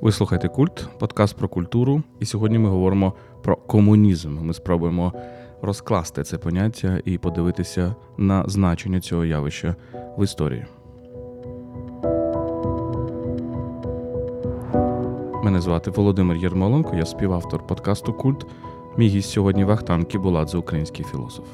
Ви слухаєте культ, подкаст про культуру. І сьогодні ми говоримо про комунізм. Ми спробуємо розкласти це поняття і подивитися на значення цього явища в історії. Мене звати Володимир Єрмоленко, я співавтор подкасту Культ. Мій гість сьогодні Вахтан Кібуладзе, український філософ.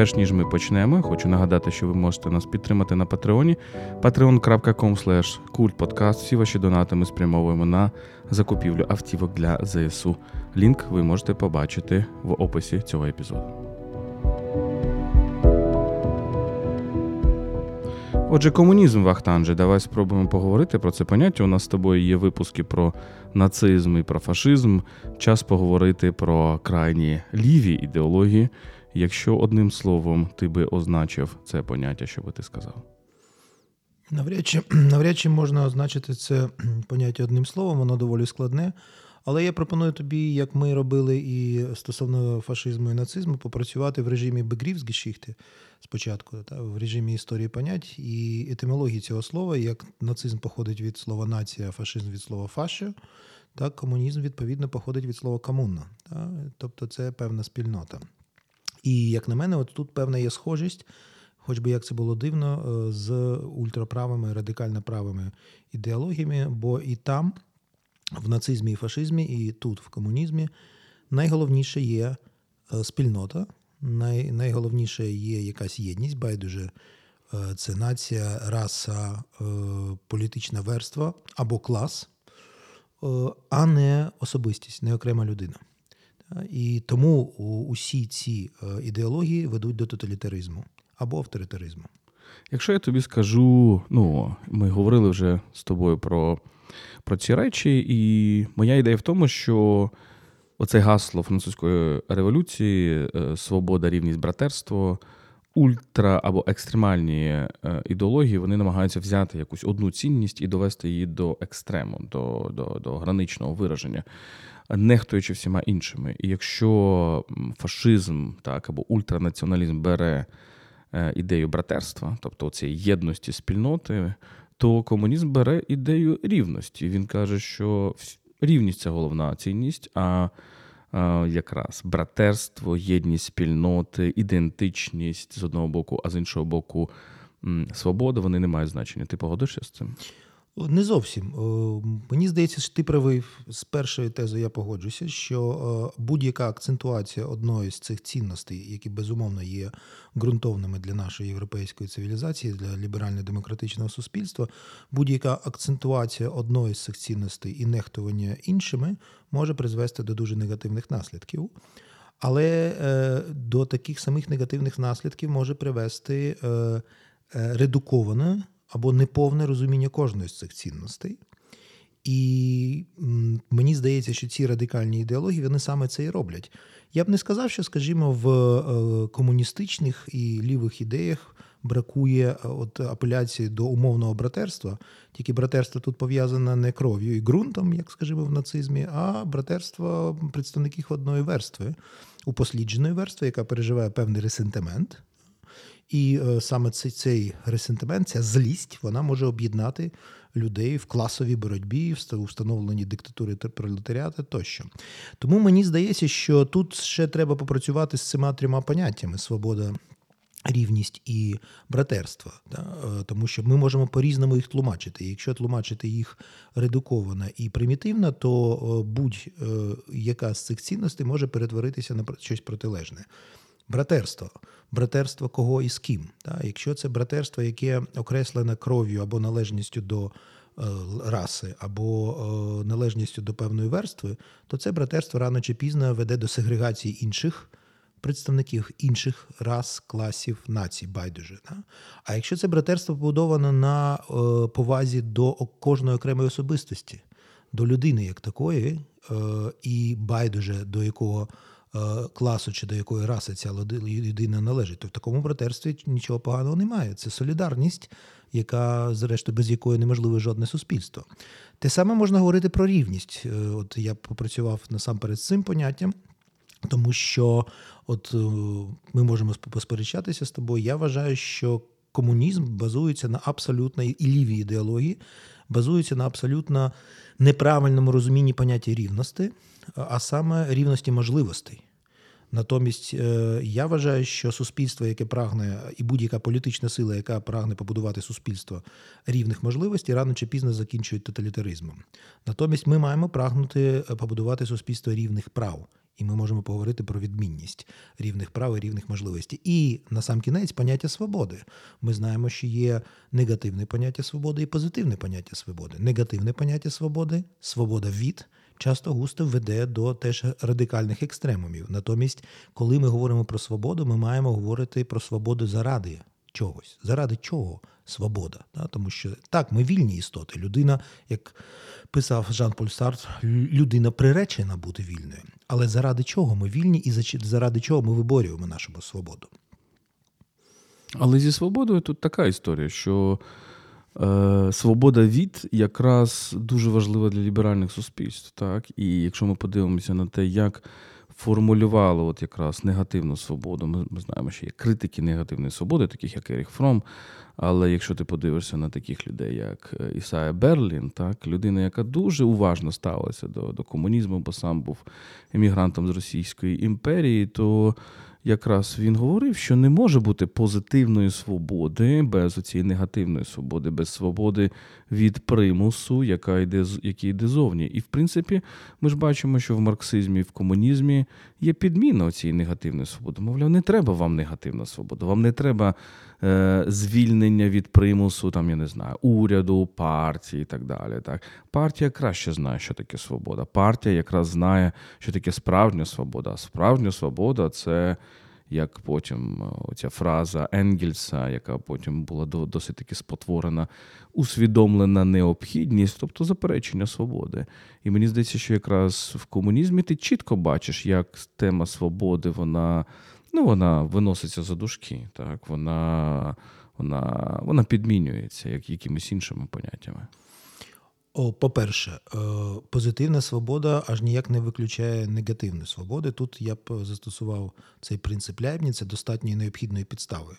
Перш ніж ми почнемо, хочу нагадати, що ви можете нас підтримати на Патреоні patreon.com kultpodcast. Всі ваші донати ми спрямовуємо на закупівлю автівок для ЗСУ. Лінк ви можете побачити в описі цього епізоду. Отже, комунізм Вахтанже, давай спробуємо поговорити про це поняття. У нас з тобою є випуски про нацизм і про фашизм. Час поговорити про крайні ліві ідеології. Якщо одним словом ти би означив це поняття, що би ти сказав? Навряд чи навряд чи можна означити це поняття одним словом, воно доволі складне. Але я пропоную тобі, як ми робили і стосовно фашизму і нацизму, попрацювати в режимі Begriffsgeschichte спочатку, та, в режимі історії понять і етимології цього слова, як нацизм походить від слова нація, а фашизм від слова фаша, так комунізм відповідно походить від слова комунна. Та, тобто це певна спільнота. І як на мене, от тут певна є схожість, хоч би як це було дивно, е, з ультраправими, радикально правими ідеологіями, бо і там, в нацизмі і фашизмі, і тут, в комунізмі, найголовніше є е, спільнота, най, найголовніше є якась єдність, байдуже. Е, це нація, раса, політична верства або клас, а не особистість, не окрема людина. І тому усі ці е, ідеології ведуть до тоталітаризму або авторитаризму. Якщо я тобі скажу, ну ми говорили вже з тобою про про ці речі, і моя ідея в тому, що оце гасло французької революції, е, свобода, рівність, братерство, ультра або екстремальні е, ідеології, вони намагаються взяти якусь одну цінність і довести її до екстрему, до, до, до граничного вираження нехтуючи всіма іншими. І якщо фашизм так або ультранаціоналізм бере е, ідею братерства, тобто цієї єдності спільноти, то комунізм бере ідею рівності. Він каже, що рівність це головна цінність, а якраз братерство, єдність спільноти, ідентичність з одного боку, а з іншого боку, свобода, вони не мають значення. Ти погодишся з цим? Не зовсім. Мені здається, що ти правий з першою тезою я погоджуся, що будь-яка акцентуація одної з цих цінностей, які безумовно є ґрунтовними для нашої європейської цивілізації, для ліберально-демократичного суспільства, будь-яка акцентуація одної з цих цінностей і нехтування іншими може призвести до дуже негативних наслідків. Але е, до таких самих негативних наслідків може привести е, е, редуковане або неповне розуміння кожної з цих цінностей. І мені здається, що ці радикальні ідеології вони саме це і роблять. Я б не сказав, що, скажімо, в е, комуністичних і лівих ідеях бракує е, от апеляції до умовного братерства. Тільки братерство тут пов'язане не кров'ю і ґрунтом, як скажімо, в нацизмі, а братерство представників одної верстви, упослідженої верстви, яка переживає певний ресентимент. І е, саме цей цей ресентимент, ця злість, вона може об'єднати людей в класовій боротьбі, в встановленні диктатури пролетаріата тощо. Тому мені здається, що тут ще треба попрацювати з цими трьома поняттями: свобода. Рівність і братерство, да? Е, тому що ми можемо по-різному їх тлумачити. Якщо тлумачити їх редуковано і примітивно, то е, будь-яка з цих цінностей може перетворитися на щось протилежне. Братерство. Братерство кого і з ким. Так? Якщо це братерство, яке окреслене кров'ю або належністю до е, раси, або е, належністю до певної верстви, то це братерство рано чи пізно веде до сегрегації інших представників інших рас, класів, націй, байдуже. Так? А якщо це братерство побудоване на е, повазі до кожної окремої особистості, до людини як такої, і байдуже до якого. Е, класу чи до якої раси ця людина належить, то в такому братерстві нічого поганого немає. Це солідарність, яка, зрештою, без якої неможливе жодне суспільство. Те саме можна говорити про рівність. Е, от я попрацював насамперед з цим поняттям. Тому що, от ми можемо посперечатися з тобою. Я вважаю, що комунізм базується на абсолютно і лівій ідеології, базується на абсолютно неправильному розумінні поняття рівності, а саме рівності можливостей. Натомість е, я вважаю, що суспільство, яке прагне, і будь-яка політична сила, яка прагне побудувати суспільство рівних можливостей, рано чи пізно закінчують тоталітаризмом. Натомість ми маємо прагнути побудувати суспільство рівних прав. І ми можемо поговорити про відмінність рівних прав і рівних можливостей. І на сам кінець поняття свободи. Ми знаємо, що є негативне поняття свободи і позитивне поняття свободи. Негативне поняття свободи свобода від часто густо веде до теж радикальних екстремумів. Натомість, коли ми говоримо про свободу, ми маємо говорити про свободу заради чогось. Заради чого свобода? Тому що так, ми вільні істоти. Людина, як писав Жан Поль Сартр, людина приречена бути вільною. Але заради чого ми вільні і заради чого ми виборюємо нашу свободу? Але зі свободою тут така історія, що е, свобода від якраз дуже важлива для ліберальних суспільств. Так? І якщо ми подивимося на те, як формулювали от якраз негативну свободу, ми, ми знаємо, що є критики негативної свободи, таких як Еріх Фром. Але якщо ти подивишся на таких людей, як е, Ісая Берлін, так, людина, яка дуже уважно ставилася до, до комунізму, бо сам був емігрантом з Російської імперії, то якраз він говорив, що не може бути позитивної свободи без цієї негативної свободи, без свободи від примусу, яка йде який йде зовні. І в принципі, ми ж бачимо, що в марксизмі, в комунізмі є підміна цієї негативної свободи. Мовляв, не треба вам негативна свобода, вам не треба е, звільнення від примусу, там я не знаю, уряду, партії і так далі. Так, партія краще знає, що таке свобода. Партія якраз знає, що таке справжня свобода. Справжня свобода це як потім е, ця фраза Енгельса, яка потім була досить таки спотворена, усвідомлена необхідність, тобто заперечення свободи. І мені здається, що якраз в комунізмі ти чітко бачиш, як тема свободи вона ну, вона виноситься за дужки, так? вона вона, вона підмінюється як якимись іншими поняттями. О, По-перше, е, позитивна свобода аж ніяк не виключає негативної свободи. Тут я б застосував цей принцип Ляйбніца достатньої необхідної підстави.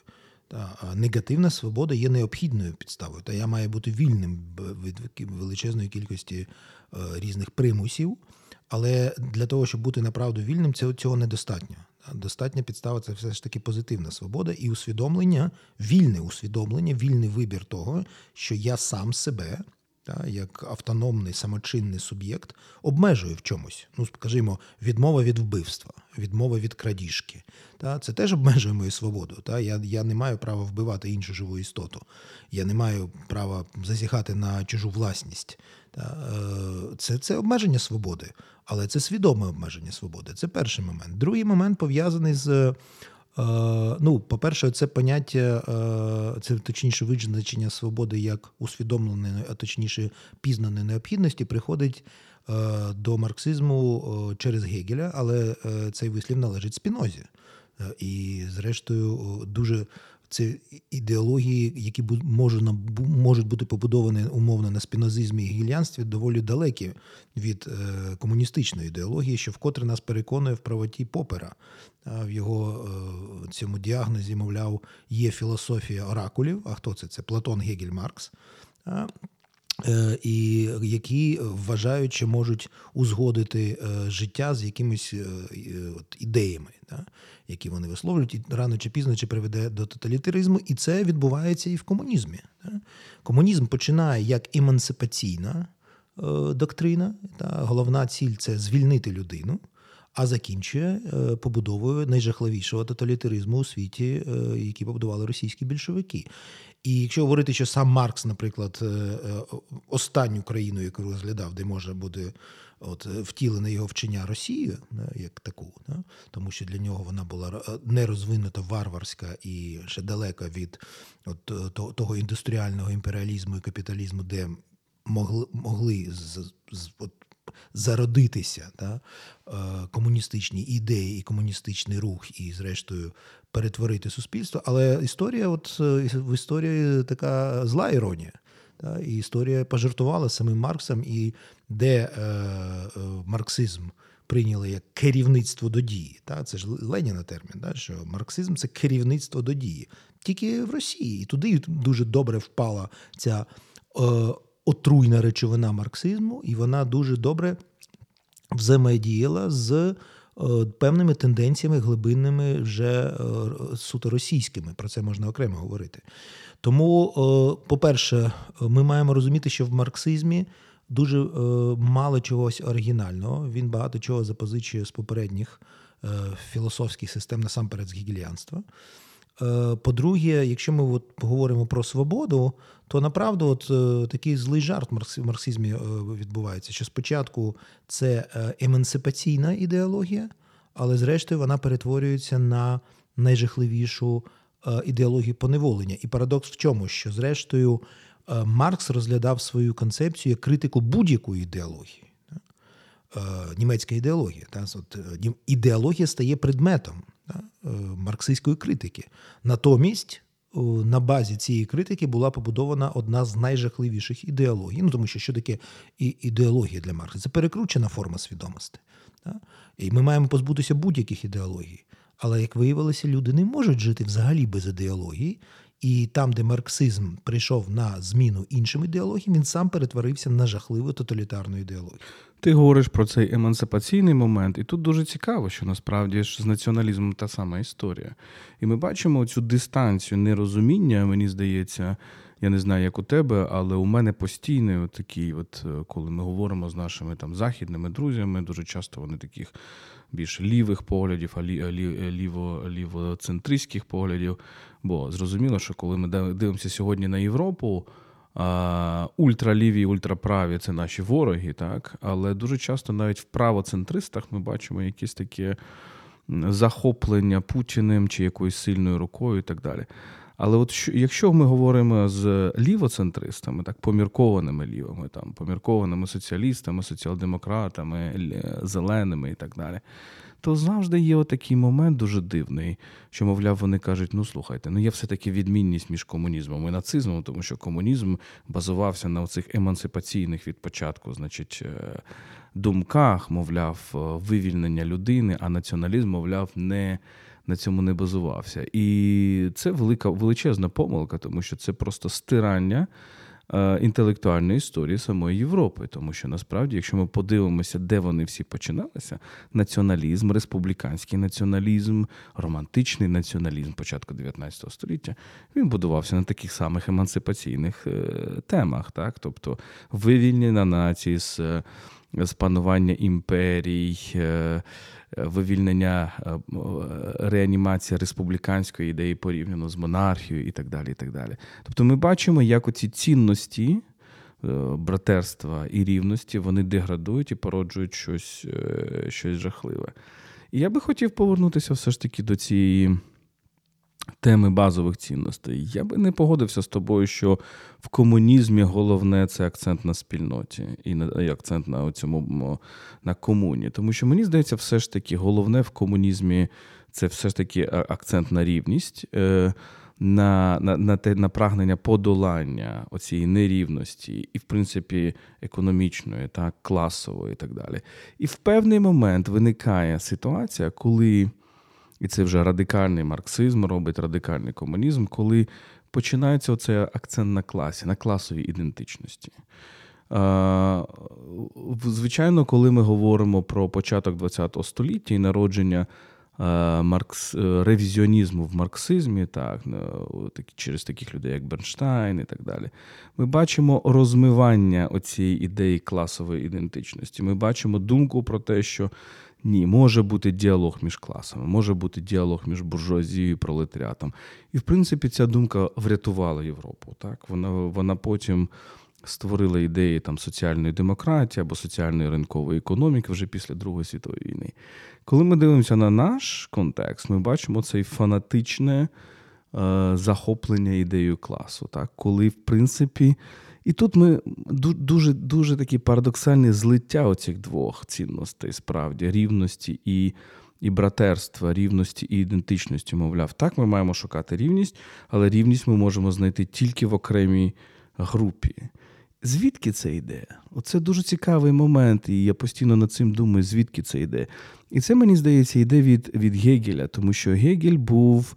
Та, негативна свобода є необхідною підставою. Та я маю бути вільним від величезної кількості е, різних примусів. Але для того, щоб бути направду вільним, цього недостатньо. Достатня підстава це все ж таки позитивна свобода і усвідомлення, вільне усвідомлення, вільний вибір того, що я сам себе та, як автономний самочинний суб'єкт обмежує в чомусь. Ну, скажімо, відмова від вбивства, відмова від крадіжки. Та, Це теж обмежує мою свободу. Та, Я я не маю права вбивати іншу живу істоту. Я не маю права зазіхати на чужу власність. Та, е, Це це обмеження свободи, але це свідоме обмеження свободи. Це перший момент. Другий момент пов'язаний з ну, по-перше, це поняття, е, це точніше визначення свободи як усвідомленої, а точніше пізнаної необхідності, приходить е, до марксизму через Гегеля, але цей вислів належить спінозі. І, зрештою, дуже це ідеології, які можуть можуть бути побудовані умовно на спінозизмі і гілянстві, доволі далекі від е, комуністичної ідеології, що вкотре нас переконує в правоті попера. В його е, цьому діагнозі, мовляв, є філософія оракулів. А хто це? Це Платон Гегель Маркс. Е, і які вважають, що можуть узгодити життя з якимись от, ідеями, да, які вони висловлюють, і рано чи пізно чи приведе до тоталітаризму, і це відбувається і в комунізмі. Да. Комунізм починає як емансипаційна е, доктрина, та головна ціль це звільнити людину. А закінчує е, побудовою найжахливішого тоталітаризму у світі, е, який побудували російські більшовики. І якщо говорити, що сам Маркс, наприклад, е, останню країну, яку розглядав, де може бути от втілене його вчення Росією, як таку, тому що для нього вона була нерозвинута варварська і ще далека від от, того індустріального імперіалізму і капіталізму, де могли могли з, з от, зародитися та, е, комуністичні ідеї і комуністичний рух, і, зрештою, перетворити суспільство. Але історія, от е, в історії така зла іронія. Та, І історія пожартувала самим Марксом, і де е, е, марксизм прийняли як керівництво до дії. Та? Це ж Леніна термін, да? що марксизм це керівництво до дії. Тільки в Росії. І туди дуже добре впала ця е, отруйна речовина марксизму, і вона дуже добре взаємодіяла з певними тенденціями глибинними вже е, суто російськими. Про це можна окремо говорити. Тому, е, по-перше, ми маємо розуміти, що в марксизмі дуже мало чогось оригінального. Він багато чого запозичує з попередніх філософських систем, насамперед з гігельянства. По-друге, якщо ми от говоримо про свободу, то направду от е, такий злий жарт в марксизмі е, відбувається, що спочатку це е, емансипаційна ідеологія, але зрештою вона перетворюється на найжахливішу ідеологію поневолення. І парадокс в чому? Що зрештою Маркс розглядав свою концепцію як критику будь-якої ідеології. Німецька ідеологія. Ідеологія стає предметом марксистської критики. Натомість на базі цієї критики була побудована одна з найжахливіших ідеологій. Ну тому що що таке ідеологія для Маркса? Це перекручена форма свідомості. І ми маємо позбутися будь-яких ідеологій. Але як виявилося, люди не можуть жити взагалі без ідеології, і там, де марксизм прийшов на зміну іншим ідеологіям, він сам перетворився на жахливу тоталітарну ідеологію. Ти говориш про цей емансипаційний момент, і тут дуже цікаво, що насправді ж з націоналізмом та сама історія. І ми бачимо цю дистанцію нерозуміння, мені здається. Я не знаю, як у тебе, але у мене постійний такий, от е, коли ми говоримо з нашими там західними друзями, дуже часто вони таких більш лівих поглядів, а ліво, лівоцентристських поглядів. Бо зрозуміло, що коли ми дивимося сьогодні на Європу, ультраліві і ультраправі це наші вороги, так? Але дуже часто навіть в правоцентристах ми бачимо якісь такі захоплення Путіним чи якоюсь сильною рукою і так далі. Але от якщо ми говоримо з лівоцентристами, так поміркованими лівими, там поміркованими соціалістами, соціал-демократами, зеленими і так далі, то завжди є отакий момент дуже дивний, що, мовляв, вони кажуть: ну слухайте, ну є все-таки відмінність між комунізмом і нацизмом, тому що комунізм базувався на цих емансипаційних від початку, значить, е, думках, мовляв, вивільнення людини, а націоналізм, мовляв, не на цьому не базувався. І це велика величезна помилка, тому що це просто стирання е, інтелектуальної історії самої Європи. Тому що насправді, якщо ми подивимося, де вони всі починалися: націоналізм, республіканський націоналізм, романтичний націоналізм початку 19 століття, він будувався на таких самих емансипаційних е, темах, так, тобто вивільнення нації з, з панування імперій. Е, вивільнення е, реанімація республіканської ідеї порівняно з монархією і так далі. і так далі. Тобто ми бачимо, як оці цінності е, братерства і рівності вони деградують і породжують щось, е, щось жахливе. І я би хотів повернутися все ж таки до цієї теми базових цінностей. Я би не погодився з тобою, що в комунізмі головне це акцент на спільноті і акцент на цьому на комуні. Тому що мені здається, все ж таки головне в комунізмі це все ж таки акцент на рівність. Е, на на, на те на прагнення подолання оцієї нерівності, і, в принципі, економічної, так, класової і так далі. І в певний момент виникає ситуація, коли і це вже радикальний марксизм робить радикальний комунізм, коли починається оцей акцент на класі, на класовій ідентичності. Звичайно, коли ми говоримо про початок ХХ століття і народження маркс, е, ревізіонізму в марксизмі, так, через таких людей, як Бернштайн і так далі, ми бачимо розмивання оцієї ідеї класової ідентичності. Ми бачимо думку про те, що ні, може бути діалог між класами, може бути діалог між буржуазією і пролетаріатом. І, в принципі, ця думка врятувала Європу. Так? Вона вона потім створила ідеї там, соціальної демократії або соціальної ринкової економіки вже після Другої світової війни. Коли ми дивимося на наш контекст, ми бачимо цей фанатичне е, захоплення ідеєю класу, так? коли, в принципі, і тут ми дуже дуже такі парадоксальні злиття оцих двох цінностей, справді, рівності і і братерства, рівності і ідентичності. Мовляв, так, ми маємо шукати рівність, але рівність ми можемо знайти тільки в окремій групі. звідки це йде? Оце дуже цікавий момент, і я постійно над цим думаю, звідки це йде. І це, мені здається, йде від від Гегеля, тому що Гегель був,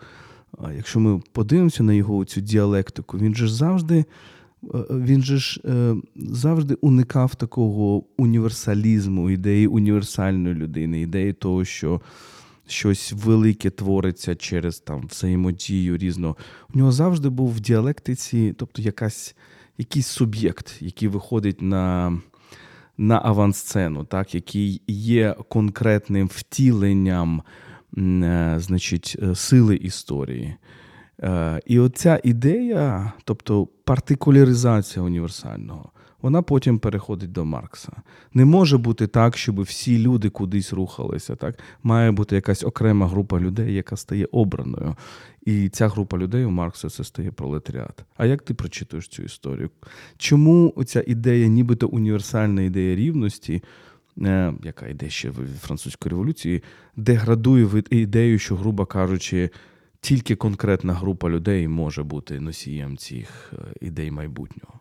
якщо ми подивимося на його цю діалектику, він же завжди. Він же ж е, завжди уникав такого універсалізму, ідеї універсальної людини, ідеї того, що щось велике твориться через там взаємодію різного. У нього завжди був в діалектиці, тобто якась, якийсь суб'єкт, який виходить на на авансцену, так, який є конкретним втіленням е, значить, е, сили історії. Е, і оця ідея, тобто партикуляризація універсального, вона потім переходить до Маркса. Не може бути так, щоб всі люди кудись рухалися. Так? Має бути якась окрема група людей, яка стає обраною. І ця група людей у Маркса це стає пролетаріат. А як ти прочитуєш цю історію? Чому ця ідея, нібито універсальна ідея рівності, е, яка йде ще в французької революції, деградує в ідею, що, грубо кажучи, тільки конкретна група людей може бути носієм цих е, ідей майбутнього?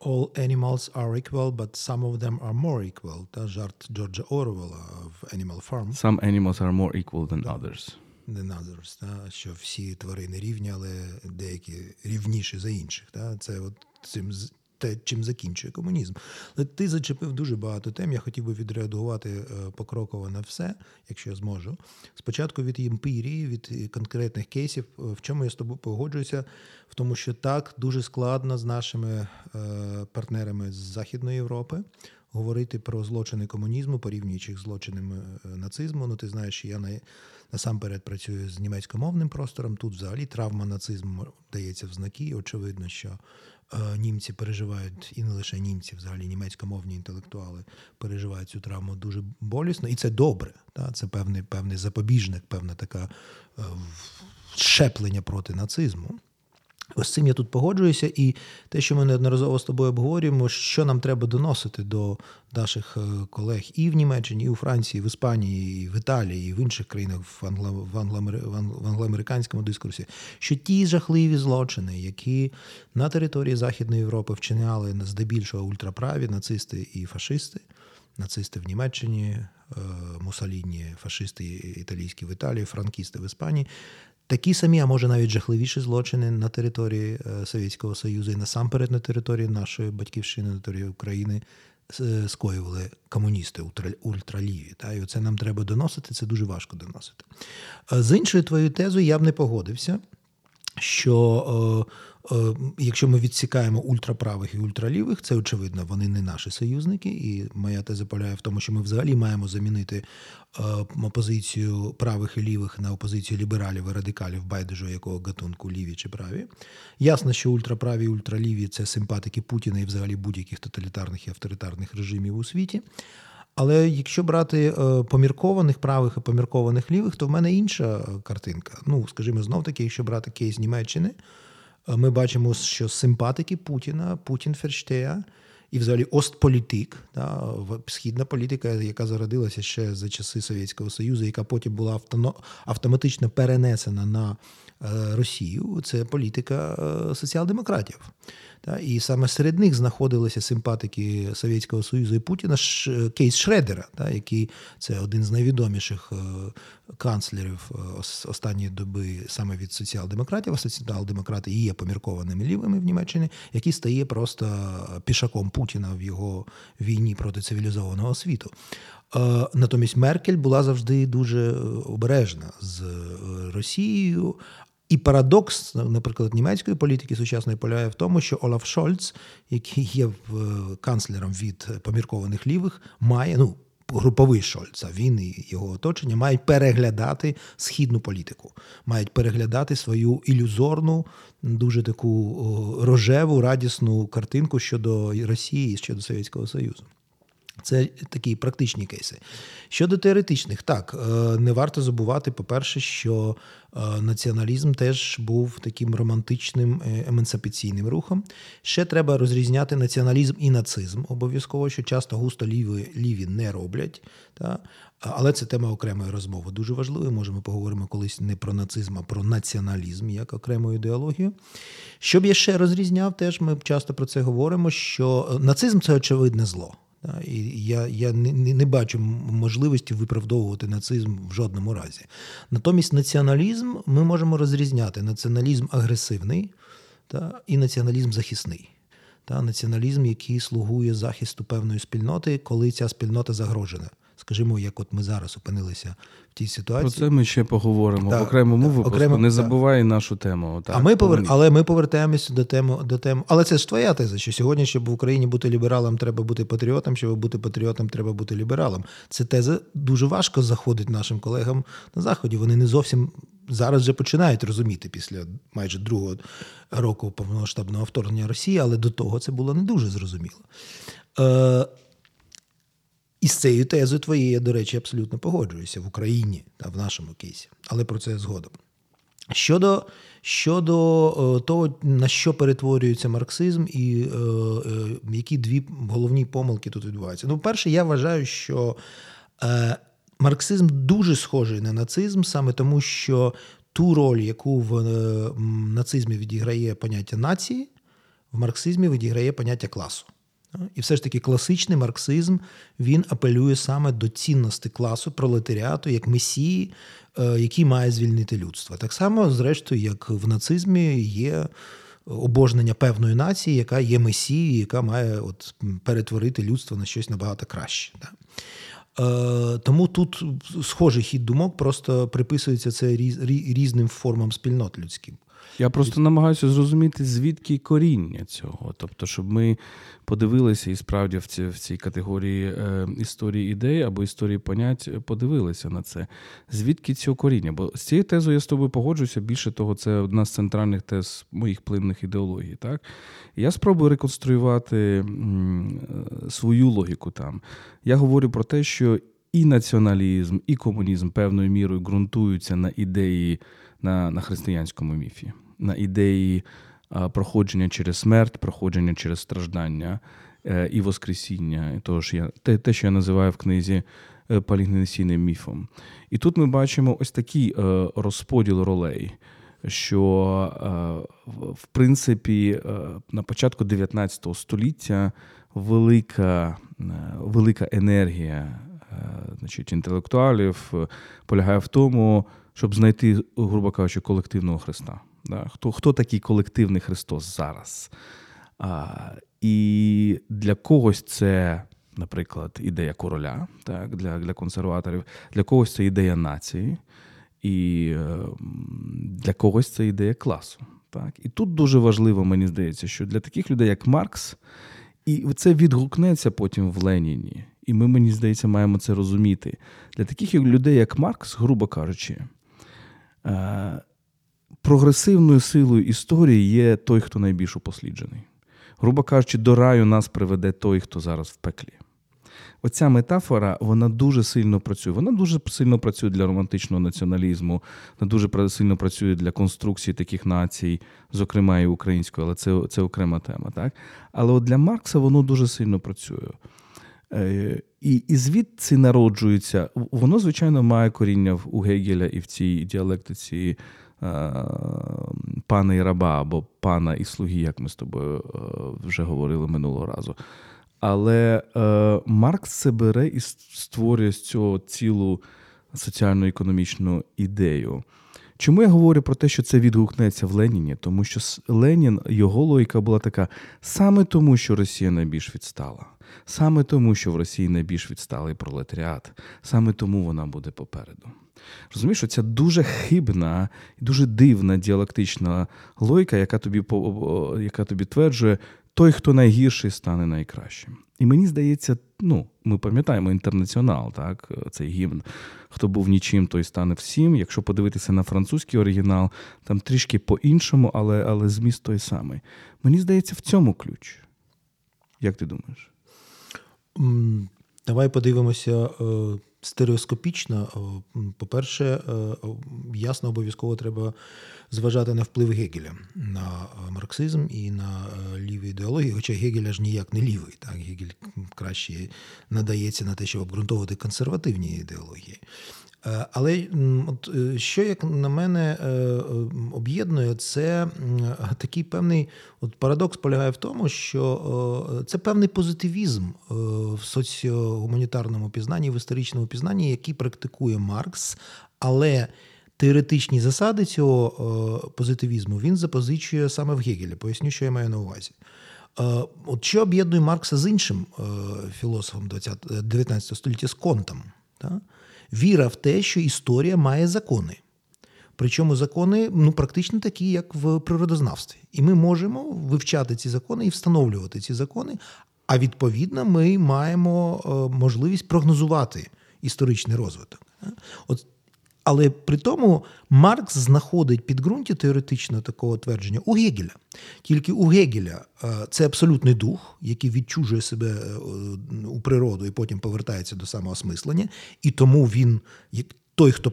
All animals are equal, but some of them are more equal. Та жарт Джорджа Орвела в Animal Farm. Some animals are more equal than others. Than others, та, що всі тварини рівні, але деякі рівніші за інших. Та. Це от цим те, чим закінчує комунізм. Але ти зачепив дуже багато тем. Я хотів би відреагувати е, покроково на все, якщо я зможу. Спочатку від імперії, від конкретних кейсів, е, в чому я з тобою погоджуюся, в тому, що так дуже складно з нашими е, партнерами з Західної Європи. Говорити про злочини комунізму, порівнюючи їх злочинами нацизму. Ну, ти знаєш, що я на, насамперед працюю з німецькомовним простором. Тут взагалі травма нацизму дається в знаки. Очевидно, що Е, німці переживають, і не лише німці, взагалі німецькомовні інтелектуали переживають цю травму дуже болісно, і це добре. Та? Це певний певний запобіжник, певна така е, щеплення проти нацизму. Ось цим я тут погоджуюся, і те, що ми неодноразово з тобою обговорюємо, що нам треба доносити до наших е, колег і в Німеччині, і у Франції, і в Іспанії, і в Італії, і в інших країнах в, англо, в, англоамери, в англоамериканському дискурсі, що ті жахливі злочини, які на території Західної Європи вчиняли здебільшого ультраправі, нацисти і фашисти, нацисти в Німеччині, е, Мусаліні, фашисти італійські в Італії, франкісти в Іспанії, Такі самі, а може навіть жахливіші злочини на території е, Совєтського Союзу і насамперед на території нашої батьківщини, на території України е, скоювали комуністи ультраліві. Та? І оце нам треба доносити, це дуже важко доносити. Е, з іншою твоєю тезою я б не погодився, що якщо ми відсікаємо ультраправих і ультралівих, це очевидно, вони не наші союзники. І моя теза полягає в тому, що ми взагалі маємо замінити е, опозицію правих і лівих на опозицію лібералів і радикалів, байдуже якого гатунку ліві чи праві. Ясно, що ультраправі і ультраліві це симпатики Путіна і взагалі будь-яких тоталітарних і авторитарних режимів у світі. Але якщо брати е, поміркованих правих і поміркованих лівих, то в мене інша картинка. Ну, скажімо, знов таки, якщо брати кейс Німеччини. Е, ми бачимо, що симпатики Путіна, Путін Ферштея і взагалі Остполітик, да, східна політика, яка зародилася ще за часи Совєтського Союзу, яка потім була автоматично перенесена на е, Росію, це політика е, соціал-демократів. І саме серед них знаходилися симпатики Совєтського Союзу і Путіна Кейс Шредера, який це один з найвідоміших канцлерів останньої доби саме від соціал-демократів, а соціал-демократи є поміркованими лівими в Німеччині, який стає просто пішаком Путіна в його війні проти цивілізованого світу. Натомість Меркель була завжди дуже обережна з Росією. І парадокс, наприклад, німецької політики сучасної полягає в тому, що Олаф Шольц, який є канцлером від поміркованих лівих, має ну груповий Шольц, він і його оточення мають переглядати східну політику, мають переглядати свою ілюзорну, дуже таку рожеву, радісну картинку щодо Росії щодо Совєтського Союзу. Це такі практичні кейси. Щодо теоретичних, так е, не варто забувати, по-перше, що е, націоналізм теж був таким романтичним е, емансипаційним рухом. Ще треба розрізняти націоналізм і нацизм обов'язково, що часто густо ліві ліві не роблять. Та? Але це тема окремої розмови. Дуже важливою. Може, ми поговоримо колись не про нацизм, а про націоналізм як окрему ідеологію. Щоб я ще розрізняв, теж ми часто про це говоримо: що нацизм це очевидне зло. І я я не не бачу можливості виправдовувати нацизм в жодному разі. Натомість націоналізм ми можемо розрізняти націоналізм агресивний та, і націоналізм захисний. Та, Націоналізм, який слугує захисту певної спільноти, коли ця спільнота загрожена скажімо, як от ми зараз опинилися в тій ситуації. Про це ми ще поговоримо так, в окремому випуску. Окремо, не забувай так. нашу тему. Так, а ми повер... Але ми повертаємося до теми до теми. Але це ж твоя теза, що сьогодні, щоб в Україні бути лібералом, треба бути патріотом, щоб бути патріотом, треба бути лібералом. Це теза дуже важко заходить нашим колегам на заході. Вони не зовсім. Зараз вже починають розуміти після майже другого року повномасштабного вторгнення Росії, але до того це було не дуже зрозуміло. Е, і з цією тезою твоєю, я, до речі, абсолютно погоджуюся в Україні та в нашому кейсі, але про це згодом. Щодо щодо е, того, на що перетворюється марксизм, і е, е, які дві головні помилки тут відбуваються. Ну, перше, я вважаю, що е, марксизм дуже схожий на нацизм, саме тому, що ту роль, яку в е, нацизмі відіграє поняття нації, в марксизмі відіграє поняття класу. І все ж таки класичний марксизм він апелює саме до цінності класу пролетаріату як месії, е, який має звільнити людство. Так само, зрештою, як в нацизмі є обожнення певної нації, яка є месією, яка має от перетворити людство на щось набагато краще. Е, тому тут схожий хід думок просто приписується це різним формам спільнот людським. Я просто намагаюся зрозуміти, звідки коріння цього. Тобто, щоб ми подивилися і справді в цій в цій категорії е, історії ідей або історії понять подивилися на це. Звідки цього коріння? Бо з цією тезою я з тобою погоджуюся. Більше того, це одна з центральних тез моїх плинних ідеологій. Так? Я спробую реконструювати е, свою логіку там. Я говорю про те, що і націоналізм, і комунізм певною мірою ґрунтуються на ідеї на, на християнському міфі на ідеї проходження через смерть, проходження через страждання е, і Воскресіння, того ж я, те, те, що я називаю в книзі е, полігнесійним міфом. І тут ми бачимо ось такий е, розподіл ролей. Що, в принципі, на початку 19 століття велика велика енергія значить, інтелектуалів полягає в тому, щоб знайти, грубо кажучи, колективного Христа. Да? Хто хто такий колективний Христос зараз? А, І для когось це, наприклад, ідея короля, так, для для консерваторів, для когось це ідея нації, і е, для когось це ідея класу. Так? І тут дуже важливо, мені здається, що для таких людей, як Маркс, і це відгукнеться потім в Леніні. І ми, мені здається, маємо це розуміти. Для таких людей, як Маркс, грубо кажучи, е, прогресивною силою історії є той, хто найбільш упосліджений. Грубо кажучи, до раю нас приведе той, хто зараз в пеклі. Оця метафора вона дуже сильно працює. Вона дуже сильно працює для романтичного націоналізму, вона дуже сильно працює для конструкції таких націй, зокрема і української, але це це окрема тема. Так? Але от для Маркса воно дуже сильно працює. Е, і і звідси народжується, воно, звичайно, має коріння у Гегеля і в цій діалектиці пана і раба або пана і слуги, як ми з тобою е, вже говорили минулого разу. Але е, Маркс це бере і створює з цього цілу соціально-економічну ідею. Чому я говорю про те, що це відгукнеться в Леніні? Тому що Ленін, його логіка була така: саме тому, що Росія найбільш відстала, саме тому, що в Росії найбільш відсталий пролетаріат, саме тому вона буде попереду. Розумієш, що ця дуже хибна і дуже дивна діалектична логіка, яка тобі яка тобі тверджує, той, хто найгірший, стане найкращим. І мені здається, ну, ми пам'ятаємо інтернаціонал, так, цей гімн. Хто був нічим, той стане всім. Якщо подивитися на французький оригінал, там трішки по-іншому, але але зміст той самий. Мені здається, в цьому ключ. Як ти думаєш? Давай подивимося е, стереоскопічно. Е, по-перше, е, ясно, обов'язково треба зважати на вплив Гегеля на марксизм і на ліві ідеології, хоча Гегеля ж ніяк не лівий. Так? Гегель краще надається на те, щоб обґрунтовувати консервативні ідеології. Е, але от, е, що, як на мене, е, об'єднує, це такий певний от парадокс полягає в тому, що це певний позитивізм в соціогуманітарному пізнанні, в історичному пізнанні, який практикує Маркс, але теоретичні засади цього позитивізму він запозичує саме в Гегелі. Поясню, що я маю на увазі. От що об'єднує Маркса з іншим філософом 19 століття з Контом? Так? Віра в те, що історія має закони. Причому закони ну, практично такі, як в природознавстві. І ми можемо вивчати ці закони і встановлювати ці закони. А відповідно, ми маємо е, можливість прогнозувати історичний розвиток. От але при тому Маркс знаходить підґрунтя теоретичного такого твердження у Гегеля. Тільки у Гегеля е, це абсолютний дух, який відчужує себе е, у природу і потім повертається до самоосмислення. І тому він, той, хто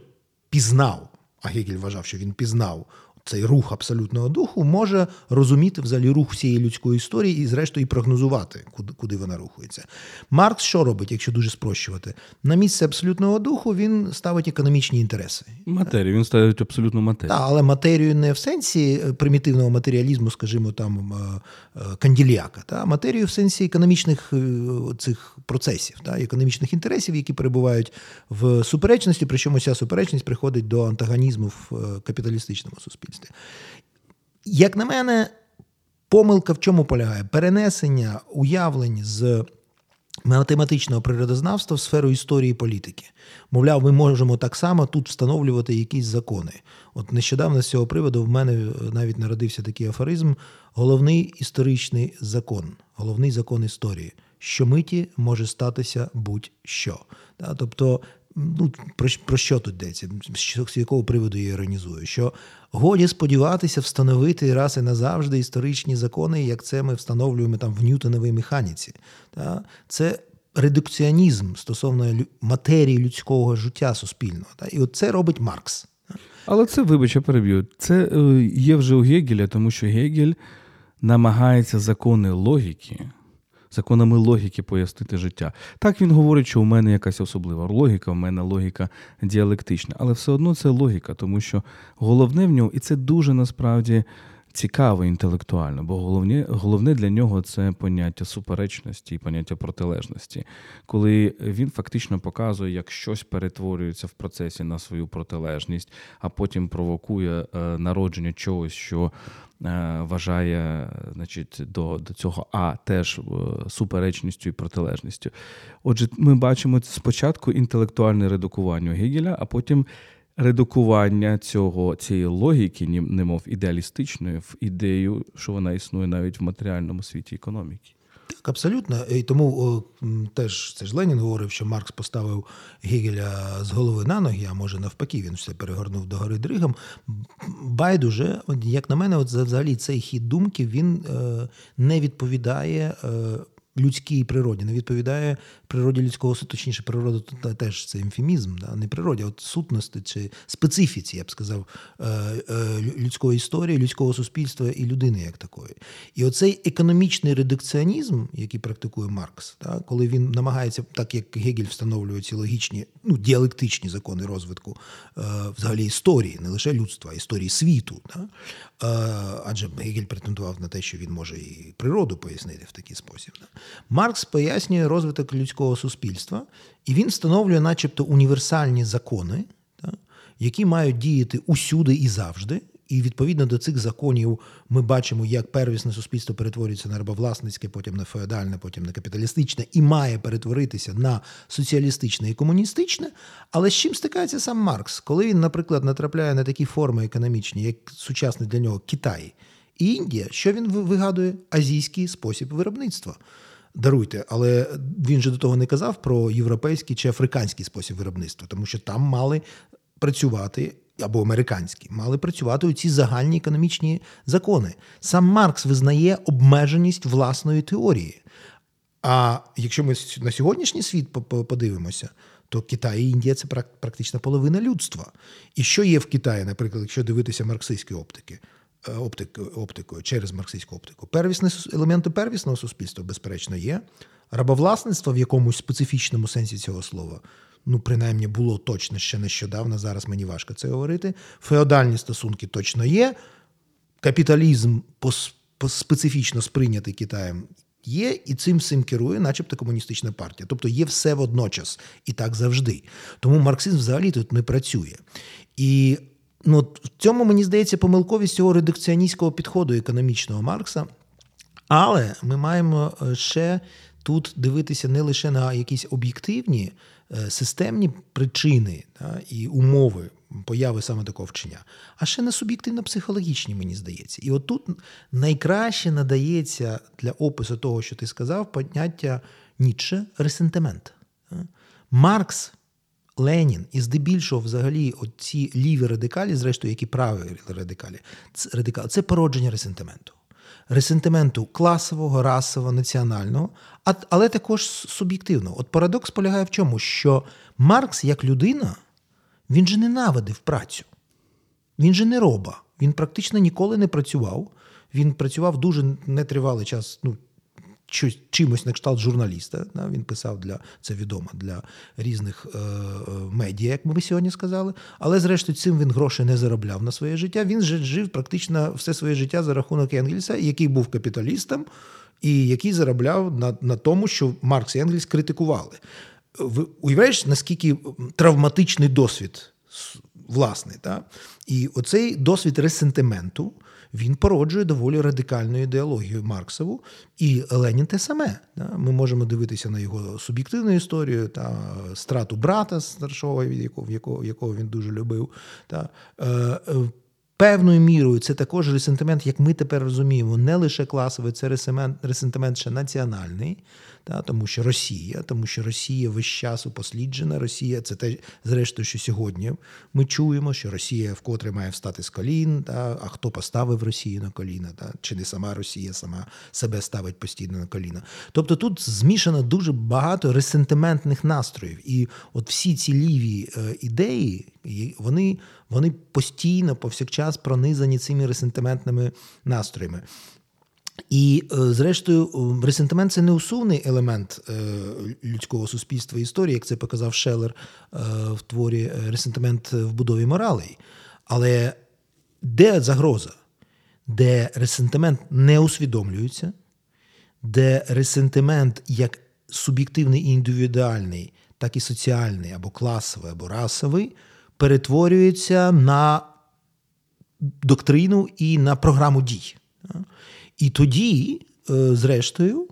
пізнав, а Гегель вважав, що він пізнав цей рух абсолютного духу може розуміти взагалі рух всієї людської історії і, зрештою, і прогнозувати, куди куди вона рухається. Маркс що робить, якщо дуже спрощувати? На місце абсолютного духу він ставить економічні інтереси. Матерію, він ставить абсолютну матерію. Так, але матерію не в сенсі е, примітивного матеріалізму, скажімо, там е, е, та матерію в сенсі економічних цих процесів, та економічних інтересів, які перебувають в суперечності, причому ця суперечність приходить до антагонізму в капіталістичному суспільстві суспільстві. Як на мене, помилка в чому полягає? Перенесення уявлень з математичного природознавства в сферу історії і політики. Мовляв, ми можемо так само тут встановлювати якісь закони. От нещодавно з цього приводу в мене навіть народився такий афоризм: головний історичний закон, головний закон історії. Що миті може статися будь-що. Тобто ну, про, про що тут йдеться? З якого приводу я іронізую? Що годі сподіватися встановити раз і назавжди історичні закони, як це ми встановлюємо там в Ньютоновій механіці. Та? Це редукціонізм стосовно матерії людського життя суспільного. Та? І от це робить Маркс. Але це, вибач, я переб'ю. Це е, є вже у Гегеля, тому що Гегель намагається закони логіки законами логіки пояснити життя. Так він говорить, що у мене якась особлива логіка, у мене логіка діалектична, але все одно це логіка, тому що головне в нього, і це дуже насправді цікаво інтелектуально, бо головне головне для нього це поняття суперечності і поняття протилежності, коли він фактично показує, як щось перетворюється в процесі на свою протилежність, а потім провокує е, народження чогось, що. Е, вважає значить, до до цього А теж е, суперечністю і протилежністю. Отже, ми бачимо спочатку інтелектуальне редукування Гегеля, а потім редукування цього цієї логіки, немов ідеалістичної, в ідею, що вона існує навіть в матеріальному світі економіки. Так, абсолютно. І тому о, теж це ж Ленін говорив, що Маркс поставив Гегеля з голови на ноги, а може навпаки, він все перегорнув до гори Дригом. Байдуже, як на мене, от взагалі цей хід думки він е, не відповідає. Е, людській природі, не відповідає природі людського точніше, природа тут теж це емфемізм, да? не природі, а от сутності чи специфіці, я б сказав, е, е, людської історії, людського суспільства і людини як такої. І оцей економічний редукціонізм, який практикує Маркс, да? коли він намагається, так як Гегель встановлює ці логічні, ну, діалектичні закони розвитку е, взагалі історії, не лише людства, а історії світу. Да? Адже Гегель претендував на те, що він може і природу пояснити в такий спосіб. Маркс пояснює розвиток людського суспільства, і він встановлює, начебто, універсальні закони, які мають діяти усюди і завжди. І відповідно до цих законів ми бачимо, як первісне суспільство перетворюється на рабовласницьке, потім на феодальне, потім на капіталістичне, і має перетворитися на соціалістичне і комуністичне. Але з чим стикається сам Маркс, коли він, наприклад, натрапляє на такі форми економічні, як сучасний для нього Китай і Індія, що він вигадує азійський спосіб виробництва. Даруйте, але він же до того не казав про європейський чи африканський спосіб виробництва, тому що там мали працювати. Або американські мали працювати у ці загальні економічні закони. Сам Маркс визнає обмеженість власної теорії. А якщо ми на сьогоднішній світ подивимося, то Китай і Індія це практично половина людства. І що є в Китаї, наприклад, якщо дивитися марксистські оптики, е, оптик, оптикою через марксистську оптику, первісні елементи первісного суспільства, безперечно, є. Рабовласництво в якомусь специфічному сенсі цього слова. Ну, принаймні, було точно ще нещодавно. Зараз мені важко це говорити. Феодальні стосунки точно є. Капіталізм специфічно сприйнятий Китаєм є, і цим всім керує, начебто, комуністична партія. Тобто є все водночас і так завжди. Тому марксизм взагалі тут не працює. І ну, в цьому мені здається помилковість цього редукціоністського підходу економічного Маркса. Але ми маємо е, ще тут дивитися не лише на якісь об'єктивні системні причини та, і умови появи саме такого вчення, а ще на суб'єктивно-психологічні, мені здається. І отут найкраще надається для опису того, що ти сказав, поняття Ніцше ресентимент. Маркс. Ленін і здебільшого, взагалі, ці ліві радикалі, зрештою, які праві радикалі, це породження ресентименту ресентименту класового, расового, національного, але також суб'єктивного. От парадокс полягає в чому? Що Маркс, як людина, він же ненавидив працю. Він же не роба. Він практично ніколи не працював. Він працював дуже нетривалий час, ну, чимось на кшталт журналіста. Він писав для це відомо для різних е, е, медіа, як ми сьогодні сказали. Але, зрештою, цим він грошей не заробляв на своє життя. Він же жив практично все своє життя за рахунок Енгельса, який був капіталістом, і який заробляв на, на тому, що Маркс і Енгельс критикували. Ви уявляєш, наскільки травматичний досвід власний. Та? І оцей досвід ресентименту він породжує доволі радикальну ідеологію Марксову, і Ленін те саме. Ми можемо дивитися на його суб'єктивну історію та страту брата старшого, якого якого, якого він дуже любив. Та, е, е, Певною мірою це також ресентимент, як ми тепер розуміємо, не лише класовий, це ресентимент ще національний. Та, Тому що Росія, тому що Росія весь час упосліджена. Росія це те, зрештою, що сьогодні ми чуємо, що Росія вкотре має встати з колін. Та, А хто поставив Росію на коліна? Та, Чи не сама Росія сама себе ставить постійно на коліна? Тобто тут змішано дуже багато ресентиментних настроїв. І от всі ці ліві е, ідеї, вони, вони постійно, повсякчас пронизані цими ресентиментними настроями. І, е, зрештою, ресентимент це неусувний елемент е, людського суспільства історії, як це показав Шелер е, в творі Ресентимент в будові моралей. Але де загроза? Де ресентимент не усвідомлюється, де ресентимент як суб'єктивний і індивідуальний, так і соціальний, або класовий, або расовий, перетворюється на доктрину і на програму дій. І тоді, е, зрештою,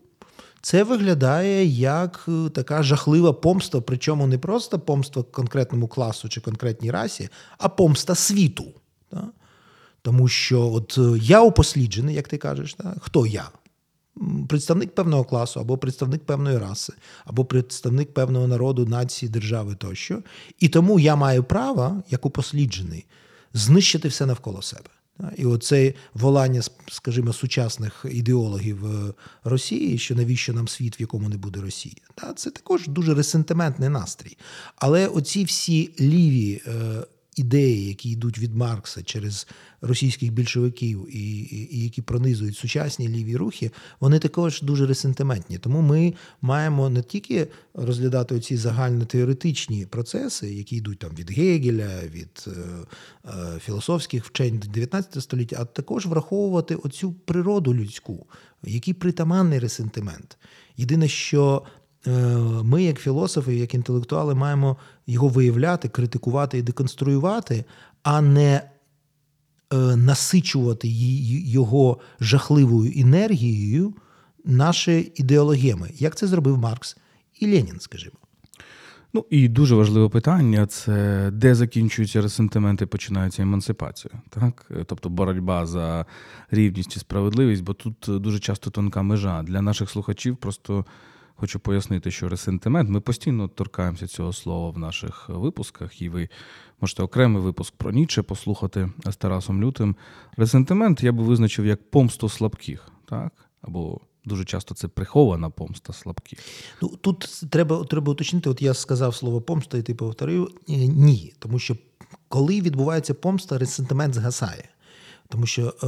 це виглядає як е, така жахлива помста, причому не просто помста конкретному класу чи конкретній расі, а помста світу. Тому що от е, я упосліджений, як ти кажеш, так? хто я? Представник певного класу, або представник певної раси, або представник певного народу, нації, держави тощо. І тому я маю право, як упосліджений, знищити все навколо себе. І оце волання, скажімо, сучасних ідеологів е, Росії, що навіщо нам світ, в якому не буде Росії, це також дуже ресентиментний настрій. Але оці всі ліві е, ідеї, які йдуть від Маркса через російських більшовиків і, і, і які пронизують сучасні ліві рухи, вони також дуже ресентиментні. Тому ми маємо не тільки розглядати ці загальнотеоретичні процеси, які йдуть там від Гегеля, від е, е, філософських вчень 19 століття, а також враховувати оцю природу людську, який притаманний ресентимент. Єдине, що ми, як філософи, як інтелектуали, маємо його виявляти, критикувати і деконструювати, а не е, насичувати його жахливою енергією наші ідеологеми. Як це зробив Маркс і Ленін, скажімо. Ну і дуже важливе питання це де закінчуються ресентименти, починається емансипація, так тобто боротьба за рівність і справедливість, бо тут дуже часто тонка межа для наших слухачів. Просто Хочу пояснити, що ресентимент, ми постійно торкаємося цього слова в наших випусках, і ви можете окремий випуск про Ніче послухати з Тарасом Лютим. Ресентимент я би визначив як помсту слабких, так? або дуже часто це прихована помста слабких. Ну тут треба треба уточнити. От я сказав слово помста, і ти повторив ні, тому що коли відбувається помста, ресентимент згасає. Тому що е,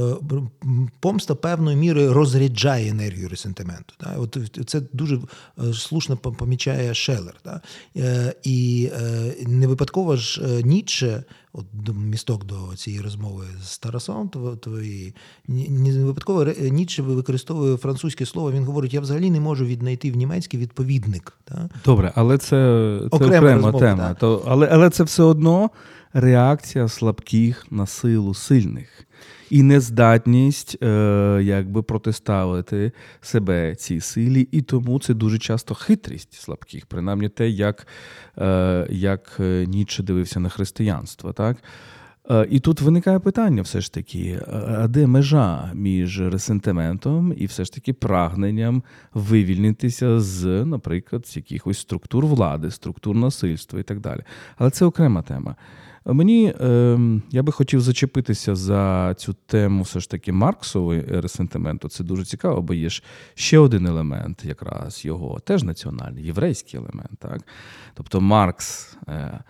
помста певною мірою розряджає енергію ресентименту. От Це дуже е, слушно помічає Шелер. Да? Е, і е, не випадково ж е, Ніцше, от місток до цієї розмови з Тарасом твоєї, не випадково Ніцше використовує французьке слово. Він говорить: я взагалі не можу віднайти в німецький відповідник. Да? Добре, але це це окрема, окрема розмова, тема. Да? То, Але, Але це все одно реакція слабких на силу сильних і нездатність е, якби протиставити себе цій силі, і тому це дуже часто хитрість слабких, принаймні те, як е, як Ніче дивився на християнство. так? Е, і тут виникає питання, все ж таки, а де межа між ресентиментом і все ж таки прагненням вивільнитися з, наприклад, з якихось структур влади, структур насильства і так далі. Але це окрема тема. Мені е, я би хотів зачепитися за цю тему, все ж таки, Марксової ресентименту. Це дуже цікаво, бо є ж ще один елемент, якраз його теж національний, єврейський елемент. Так? Тобто Маркс. Е,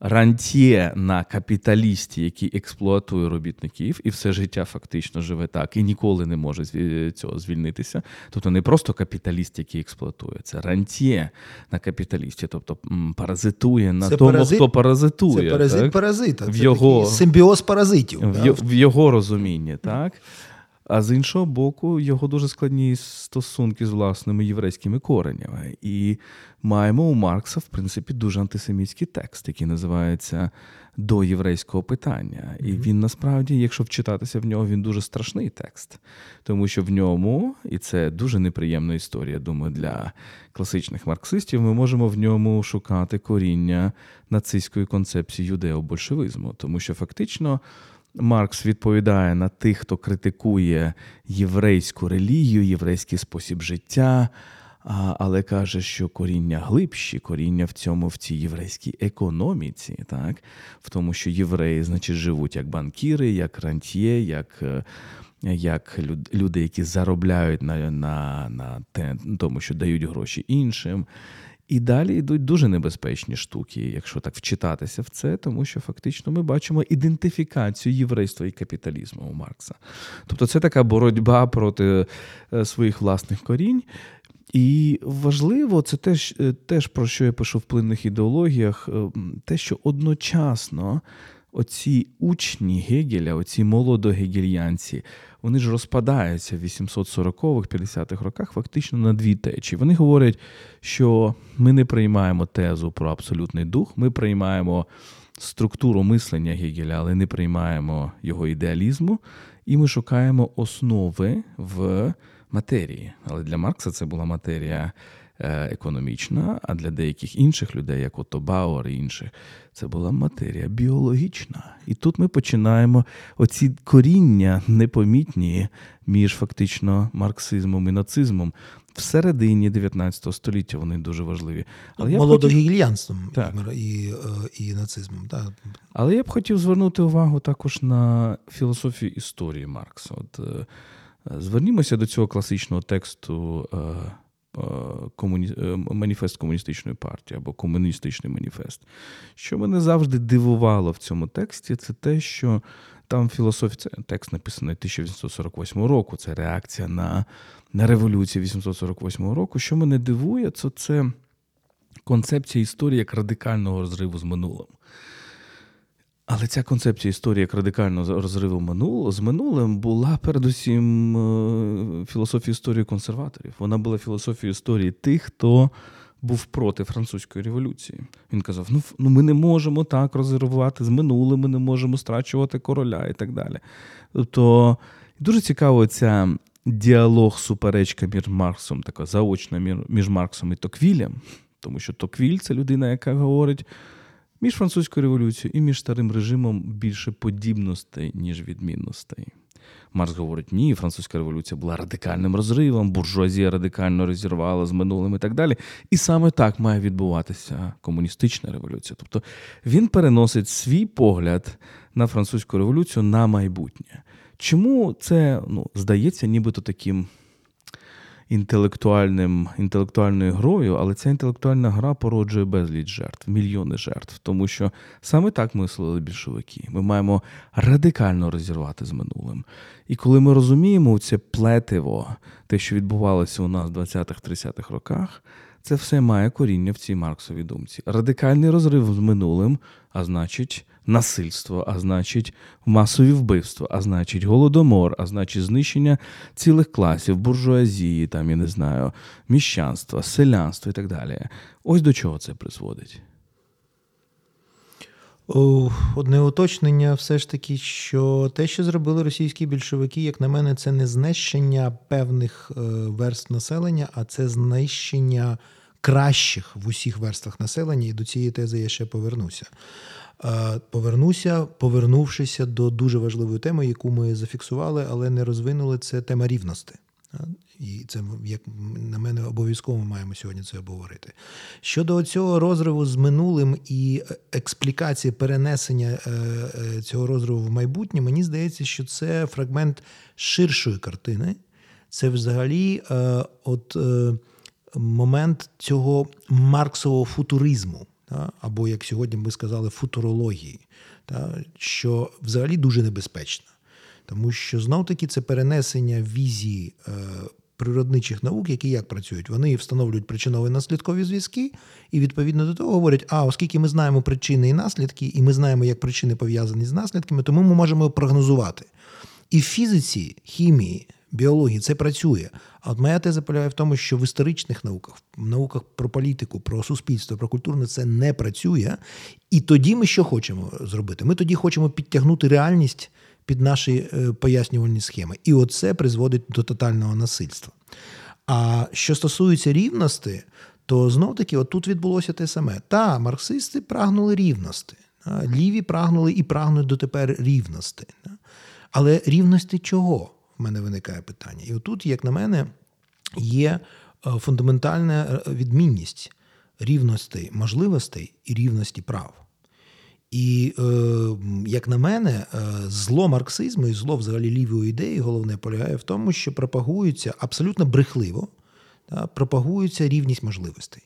рантьє на капіталісті, який експлуатує робітників, і все життя фактично живе так, і ніколи не може цього звільнитися. Тобто не просто капіталіст, який експлуатує, це рантьє на капіталісті, тобто паразитує на це тому, паразит, хто паразитує. Це паразит так? паразита, це його, симбіоз паразитів. В, в його розумінні, так? А з іншого боку, його дуже складні стосунки з власними єврейськими коренями. І маємо у Маркса, в принципі, дуже антисемітський текст, який називається До єврейського питання. І він насправді, якщо вчитатися в нього, він дуже страшний текст, тому що в ньому, і це дуже неприємна історія, думаю, для класичних марксистів, ми можемо в ньому шукати коріння нацистської концепції юдео-большевизму, тому що фактично. Маркс відповідає на тих, хто критикує єврейську релігію, єврейський спосіб життя, але каже, що коріння глибші, коріння в цьому в цій єврейській економіці, так? в тому, що євреї, значить, живуть як банкіри, як рантьє, як. Е, як люди, які заробляють на на, на тому, що дають гроші іншим, і далі йдуть дуже небезпечні штуки, якщо так вчитатися в це, тому що фактично ми бачимо ідентифікацію єврейства і капіталізму у Маркса. Тобто це така боротьба проти е, своїх власних корінь. І важливо, це теж, е, теж про що я пишу в плинних ідеологіях, е, те, що одночасно оці учні Гегеля, оці молодогегельянці, вони ж розпадаються в 840-х, 50-х роках фактично на дві течії. Вони говорять, що ми не приймаємо тезу про абсолютний дух, ми приймаємо структуру мислення Гегеля, але не приймаємо його ідеалізму, і ми шукаємо основи в матерії. Але для Маркса це була матерія. Е, економічна, а для деяких інших людей, як Отто Бауер і інших, це була матерія біологічна. І тут ми починаємо оці коріння непомітні між фактично марксизмом і нацизмом. Всередині 19 століття вони дуже важливі. Але Молодогігільянством хотів... і і нацизмом. Так. Але я б хотів звернути увагу також на філософію історії Маркса. От е, Звернімося до цього класичного тексту Е, комуні... Е, маніфест комуністичної партії або комуністичний маніфест. Що мене завжди дивувало в цьому тексті, це те, що там філософія, це текст написаний 1848 року, це реакція на на революцію 1848 року. Що мене дивує, це, це концепція історії як радикального розриву з минулим. Але ця концепція історії як радикального розриву минулого з минулим була передусім е, філософією історії консерваторів. Вона була філософією історії тих, хто був проти французької революції. Він казав: ну ну ми не можемо так розривати з минулим, ми не можемо страчувати короля і так далі. Тобто дуже цікаво ця діалог, суперечка між Марксом, така заочна між Марксом і Токвілем, тому що Токвіль це людина, яка говорить між французькою революцією і між старим режимом більше подібностей, ніж відмінностей. Марс говорить, ні, французька революція була радикальним розривом, буржуазія радикально розірвала з минулим і так далі. І саме так має відбуватися комуністична революція. Тобто він переносить свій погляд на французьку революцію на майбутнє. Чому це ну, здається, нібито таким інтелектуальним, інтелектуальною грою, але ця інтелектуальна гра породжує безліч жертв, мільйони жертв. Тому що саме так мислили більшовики. Ми маємо радикально розірвати з минулим. І коли ми розуміємо це плетиво, те, що відбувалося у нас в 20-30-х роках. Це все має коріння в цій Марксовій думці. Радикальний розрив з минулим, а значить, насильство, а значить, масові вбивства, а значить, голодомор, а значить, знищення цілих класів, буржуазії, там я не знаю, міщанства, селянства і так далі. Ось до чого це призводить. Одне уточнення, все ж таки, що те, що зробили російські більшовики, як на мене, це не знищення певних е, верств населення, а це знищення кращих в усіх верствах населення. І до цієї тези я ще повернуся. Е, повернуся, повернувшися до дуже важливої теми, яку ми зафіксували, але не розвинули, це тема рівності. І це як на мене обов'язково маємо сьогодні це обговорити. Щодо цього розриву з минулим і експлікації перенесення е, е, цього розриву в майбутнє, мені здається, що це фрагмент ширшої картини. Це взагалі от момент цього марксового футуризму або, як сьогодні ми сказали, футурології, що взагалі дуже небезпечно. Тому що знов таки це перенесення візії е, природничих наук, які як працюють, вони встановлюють причинові наслідкові зв'язки, і відповідно до того говорять: а оскільки ми знаємо причини і наслідки, і ми знаємо, як причини пов'язані з наслідками, тому ми можемо прогнозувати. І в фізиці, хімії, біології це працює. А от моя теза полягає в тому, що в історичних науках, в науках про політику, про суспільство, про культурне це не працює. І тоді ми що хочемо зробити? Ми тоді хочемо підтягнути реальність під наші е, пояснювальні схеми. І оце призводить до тотального насильства. А що стосується рівності, то знов таки, отут відбулося те саме. Та, марксисти прагнули рівності, ліві прагнули і прагнуть дотепер рівності. Але рівності чого? Мене виникає питання. І отут, як на мене, є е, фундаментальна е, відмінність рівності можливостей і рівності прав. І, е, як на мене, зло марксизму і зло взагалі лівої ідеї, головне полягає в тому, що пропагується абсолютно брехливо, пропагується рівність можливостей.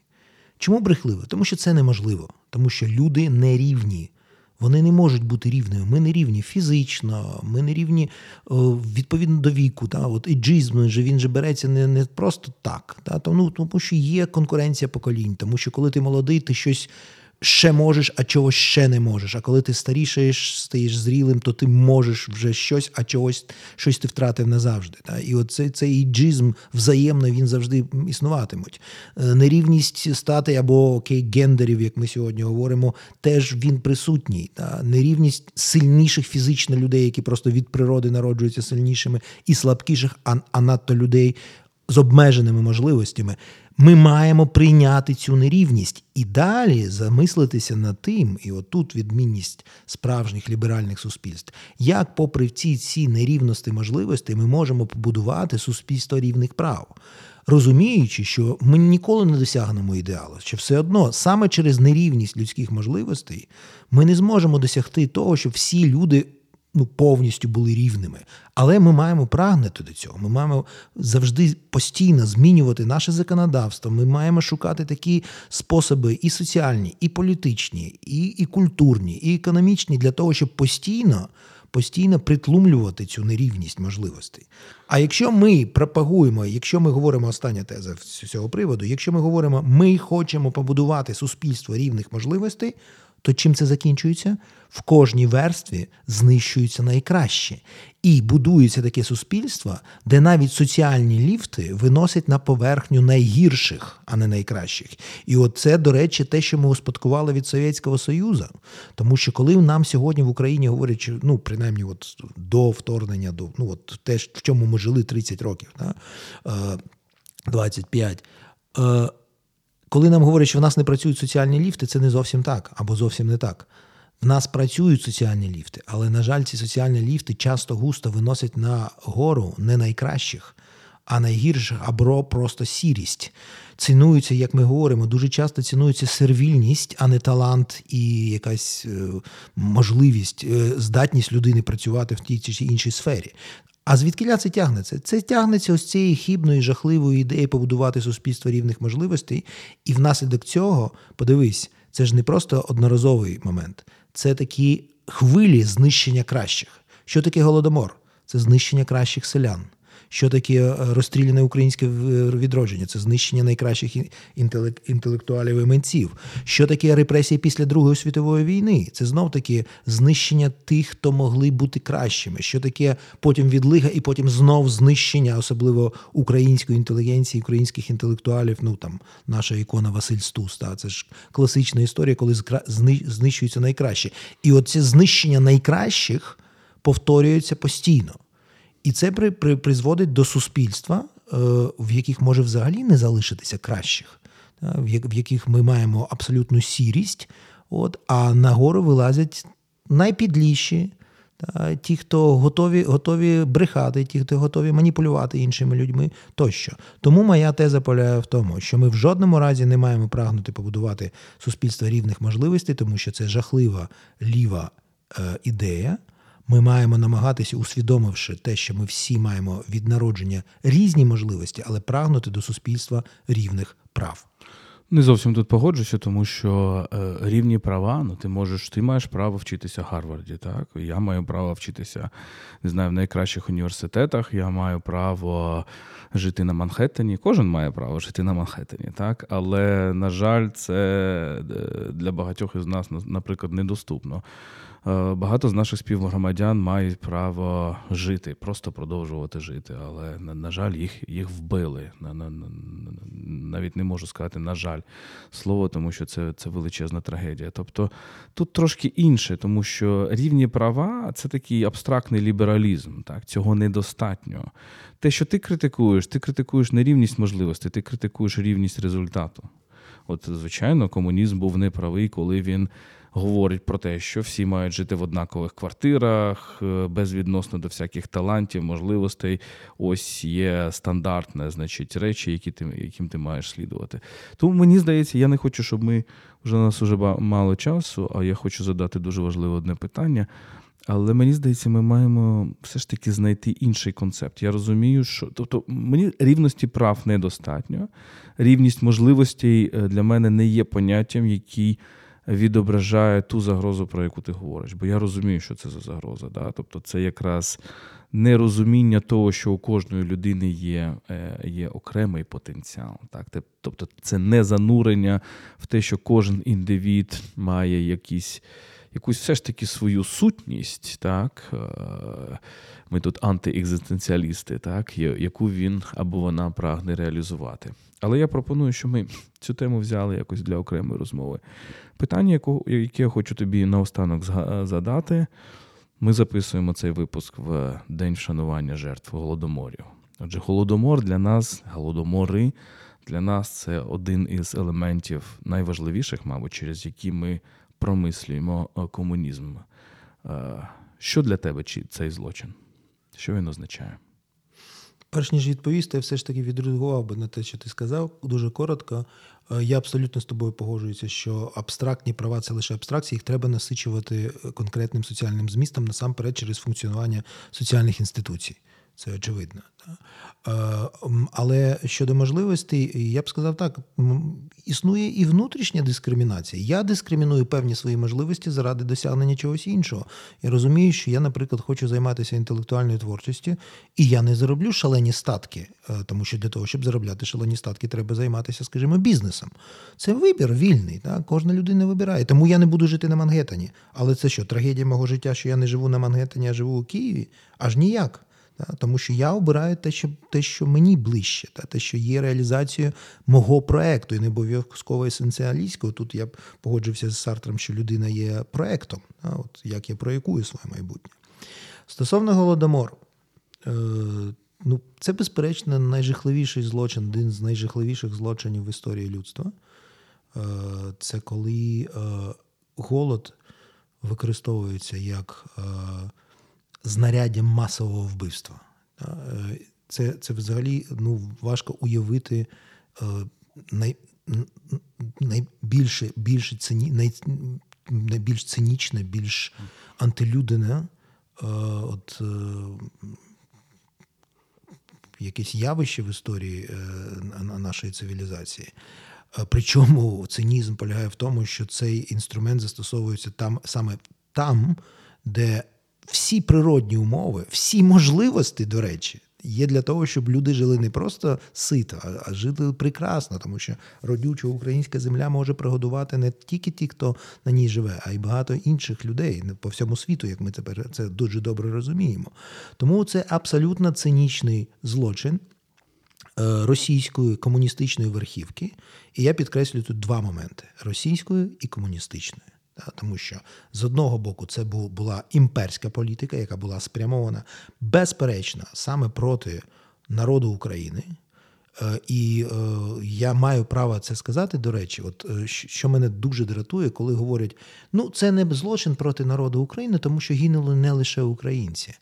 Чому брехливо? Тому що це неможливо, тому що люди не рівні. Вони не можуть бути рівними. Ми не рівні фізично, ми не рівні відповідно до віку. Та? От Іджизм він же береться не не просто так. Та? Тому, тому що є конкуренція поколінь, тому що коли ти молодий, ти щось ще можеш, а чогось ще не можеш. А коли ти старішаєш, стаєш зрілим, то ти можеш вже щось, а чогось щось ти втратив назавжди. Та? І оцей цей іджизм взаємно він завжди існуватимуть. Е, нерівність стати або окей, гендерів, як ми сьогодні говоримо, теж він присутній. Та? Нерівність сильніших фізично людей, які просто від природи народжуються сильнішими, і слабкіших, а, а надто людей з обмеженими можливостями. Ми маємо прийняти цю нерівність і далі замислитися над тим, і отут відмінність справжніх ліберальних суспільств, як, попри ці ці нерівності можливостей, ми можемо побудувати суспільство рівних прав. Розуміючи, що ми ніколи не досягнемо ідеалу, що все одно саме через нерівність людських можливостей ми не зможемо досягти того, що всі люди ну, повністю були рівними. Але ми маємо прагнути до цього. Ми маємо завжди постійно змінювати наше законодавство. Ми маємо шукати такі способи і соціальні, і політичні, і, і культурні, і економічні для того, щоб постійно. Постійно притлумлювати цю нерівність можливостей. А якщо ми пропагуємо, якщо ми говоримо остання теза з цього приводу, якщо ми говоримо, ми хочемо побудувати суспільство рівних можливостей, то чим це закінчується? В кожній верстві знищуються найкраще. І будується таке суспільство, де навіть соціальні ліфти виносять на поверхню найгірших, а не найкращих. І от це, до речі, те, що ми успадкували від Совєтського Союзу. Тому що коли нам сьогодні в Україні говорять, ну принаймні, от до вторгнення, до ну от те, в чому ми жили 30 років, да? 25. Коли нам говорять, що в нас не працюють соціальні ліфти, це не зовсім так або зовсім не так. В нас працюють соціальні ліфти, але, на жаль, ці соціальні ліфти часто густо виносять на гору не найкращих, а найгірших або просто сірість. Цінується, як ми говоримо, дуже часто цінується сервільність, а не талант і якась е, можливість, е, здатність людини працювати в тій чи іншій сфері. А звідкиля це тягнеться? Це тягнеться ось цієї хібної, жахливої ідеї побудувати суспільство рівних можливостей, і внаслідок цього, подивись, це ж не просто одноразовий момент, це такі хвилі знищення кращих. Що таке голодомор? Це знищення кращих селян. Що таке е, розстріляне українське відродження? Це знищення найкращих інтелектуалів і митців. Що таке репресії після Другої світової війни? Це знов таки знищення тих, хто могли бути кращими. Що таке потім відлига, і потім знов знищення, особливо української інтелігенції, українських інтелектуалів. Ну там наша ікона Василь Стус. Та це ж класична історія, коли знищуються найкращі. І оце знищення найкращих повторюється постійно. І це при, при, призводить до суспільства, е, в яких може взагалі не залишитися кращих, в яких ми маємо абсолютну сірість, от, а нагору вилазять найпідліші, ті, хто готові готові брехати, ті, хто готові маніпулювати іншими людьми тощо. Тому моя теза полягає в тому, що ми в жодному разі не маємо прагнути побудувати суспільство рівних можливостей, тому що це жахлива ліва е, ідея. Ми маємо намагатися, усвідомивши те, що ми всі маємо від народження різні можливості, але прагнути до суспільства рівних прав. Не зовсім тут погоджуся, тому що е, рівні права, ну ти можеш, ти маєш право вчитися в Гарварді, так? Я маю право вчитися, не знаю, в найкращих університетах. Я маю право жити на Манхеттені. Кожен має право жити на Манхеттені, так? Але, на жаль, це е, для багатьох із нас, наприклад, недоступно. Е, багато з наших співгромадян мають право жити, просто продовжувати жити. Але на, на жаль, їх їх вбили. На, на, Навіть не можу сказати, на жаль, слово, тому що це це величезна трагедія. Тобто тут трошки інше, тому що рівні права це такий абстрактний лібералізм. Так, Цього недостатньо. Те, що ти критикуєш, ти критикуєш не рівність можливостей, ти критикуєш рівність результату. От, звичайно, комунізм був неправий, коли він говорить про те, що всі мають жити в однакових квартирах, е, безвідносно до всяких талантів, можливостей. Ось є стандартне, значить, речі, які ти, яким ти маєш слідувати. Тому мені здається, я не хочу, щоб ми вже у нас вже мало часу, а я хочу задати дуже важливе одне питання. Але мені здається, ми маємо все ж таки знайти інший концепт. Я розумію, що тобто мені рівності прав недостатньо. Рівність можливостей е, для мене не є поняттям, який відображає ту загрозу, про яку ти говориш. Бо я розумію, що це за загроза. Да? Тобто, це якраз нерозуміння того, що у кожної людини є е, є окремий потенціал. Так? Тобто, це не занурення в те, що кожен індивід має якісь. Якусь все ж таки свою сутність, так е, ми тут антиекзистенціалісти, так, яку він або вона прагне реалізувати. Але я пропоную, що ми цю тему взяли якось для окремої розмови. Питання, яке я хочу тобі наостанок задати, ми записуємо цей випуск в День вшанування жертв голодоморів. Отже, голодомор для нас, голодомори для нас це один із елементів найважливіших, мабуть, через які ми промислюємо е, комунізм. Е, що для тебе цей злочин? Що він означає? Перш ніж відповісти, я все ж таки відреагував би на те, що ти сказав, дуже коротко. Е, я абсолютно з тобою погоджуюся, що абстрактні права це лише абстракції, їх треба насичувати конкретним соціальним змістом насамперед через функціонування соціальних інституцій. Це очевидно. Е, але щодо можливостей, я б сказав так: існує і внутрішня дискримінація. Я дискриміную певні свої можливості заради досягнення чогось іншого. Я розумію, що я, наприклад, хочу займатися інтелектуальною творчістю, і я не зароблю шалені статки, е, тому що для того, щоб заробляти шалені статки, треба займатися, скажімо, бізнесом. Це вибір вільний. Так? Кожна людина вибирає. Тому я не буду жити на Мангеттені. Але це що, трагедія мого життя, що я не живу на Мангеттені, а живу у Києві? Аж ніяк. Тому що я обираю те, що те, що мені ближче, та те, що є реалізацією мого проекту, і не обов'язково есенціалістського. Тут я б погоджився з Сартром, що людина є проектом, от як я проєкую своє майбутнє. Стосовно голодомору, е, ну, це, безперечно, найжахливіший злочин, один з найжахливіших злочинів в історії людства. Е, Це коли е, голод використовується як. Знаряддям масового вбивства. Е, Це це взагалі ну, важко уявити е, най, найбільше, більше цині, най, найбільш цинічне, більш антилюдине е, от, якесь явище в історії нашої цивілізації. Причому цинізм полягає в тому, що цей інструмент застосовується там саме там, де всі природні умови, всі можливості, до речі, є для того, щоб люди жили не просто сито, а жили прекрасно, тому що родюча українська земля може пригодувати не тільки ті, хто на ній живе, а й багато інших людей по всьому світу, як ми тепер це дуже добре розуміємо. Тому це абсолютно цинічний злочин. Е, російської комуністичної верхівки, і я підкреслюю тут два моменти: російської і комуністичної. Тому що з одного боку це була імперська політика, яка була спрямована безперечно саме проти народу України. Е, і е, я маю право це сказати. До речі, от е, що мене дуже дратує, коли говорять: ну це не злочин проти народу України, тому що гинули не лише українці.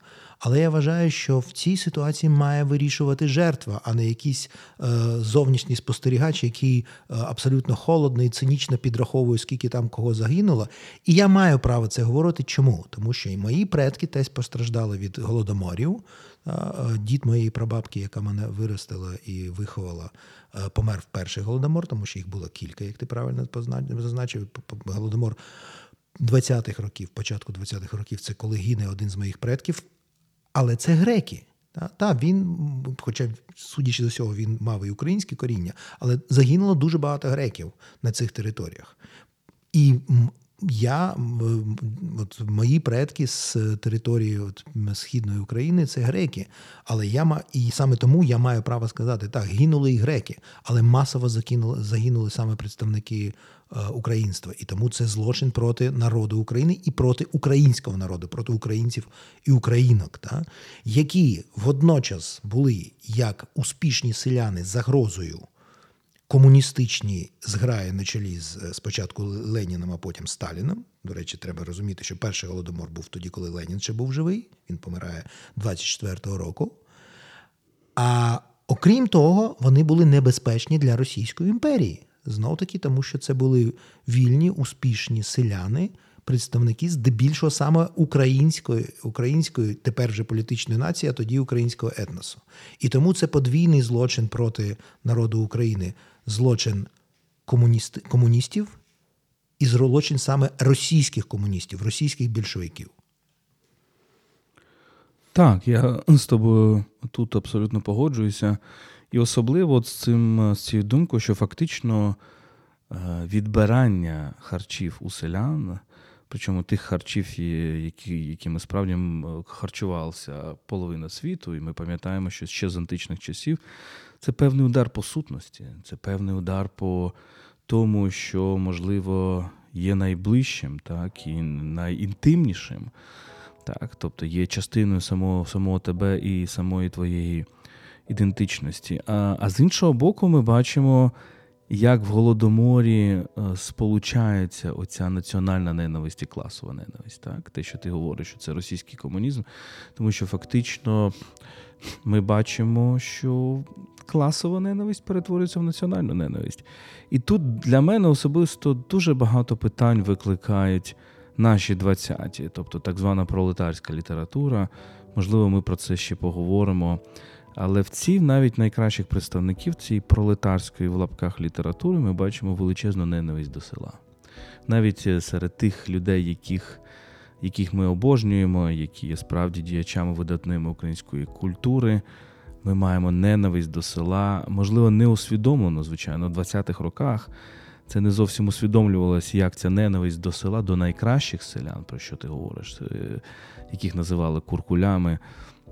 Але я вважаю, що в цій ситуації має вирішувати жертва, а не якийсь е, зовнішній спостерігач, який е, абсолютно холодно і цинічно підраховує, скільки там кого загинуло. І я маю право це говорити. Чому? Тому що і мої предки теж постраждали від голодоморів. Е, дід моєї прабабки, яка мене виростила і виховала, е, помер в перший голодомор, тому що їх було кілька, як ти правильно зазначив. Голодомор 20-х років, початку 20-х років, це коли гине один з моїх предків. Але це греки. Та, та, він, Хоча, судячи до цього, він мав і українське коріння, але загинуло дуже багато греків на цих територіях. І я, от мої предки з території от, Східної України це греки. Але я і саме тому я маю право сказати, так, гинули і греки, але масово загинули, загинули саме представники Е, українства. І тому це злочин проти народу України і проти українського народу, проти українців і українок, та, які водночас були як успішні селяни загрозою. Комуністичні зграї на чолі з е, спочатку Леніном, а потім Сталіном. До речі, треба розуміти, що перший голодомор був тоді, коли Ленін ще був живий. Він помирає 24-го року. А окрім того, вони були небезпечні для Російської імперії. Знов таки, тому що це були вільні, успішні селяни, представники здебільшого саме української, української, тепер вже політичної нації, а тоді українського етносу. І тому це подвійний злочин проти народу України, злочин комуніст, комуністів і злочин саме російських комуністів, російських більшовиків. Так, я з тобою тут абсолютно погоджуюся. І особливо з цим з цією думкою, що фактично е, відбирання харчів у селян, причому тих харчів, які, якими справді харчувалася половина світу, і ми пам'ятаємо, що ще з античних часів це певний удар по сутності, це певний удар по тому, що, можливо, є найближчим, так, і найінтимнішим. Так, Тобто є частиною самого самого тебе і самої твоєї ідентичності. А а з іншого боку, ми бачимо, як в Голодоморі е, сполучається оця національна ненависть і класова ненависть. Так? Те, що ти говориш, що це російський комунізм, тому що фактично ми бачимо, що класова ненависть перетворюється в національну ненависть. І тут для мене особисто дуже багато питань викликають. Наші 20-ті, тобто так звана пролетарська література, можливо, ми про це ще поговоримо. Але в цій навіть найкращих представників цієї пролетарської в лапках літератури ми бачимо величезну ненависть до села. Навіть е, серед тих людей, яких яких ми обожнюємо, які є справді діячами видатними української культури, ми маємо ненависть до села, можливо, не усвідомлено, звичайно, в 20-х роках. Це не зовсім усвідомлювалося, як ця ненависть до села, до найкращих селян, про що ти говориш, е, яких називали куркулями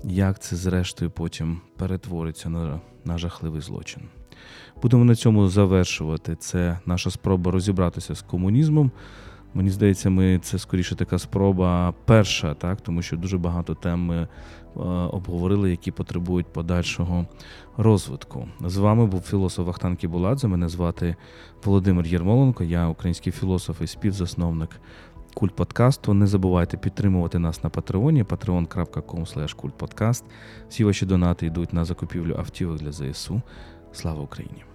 як це зрештою потім перетвориться на, на жахливий злочин. Будемо на цьому завершувати. Це наша спроба розібратися з комунізмом. Мені здається, ми це скоріше така спроба перша, так тому що дуже багато тем ми е, обговорили, які потребують подальшого розвитку. З вами був філософ Вахтан Кібуладзе. Мене звати Володимир Єрмоленко, я український філософ і співзасновник культ подкасту. Не забувайте підтримувати нас на Патреоні, patreon.com kultpodcast. Всі ваші донати йдуть на закупівлю автівок для ЗСУ. Слава Україні!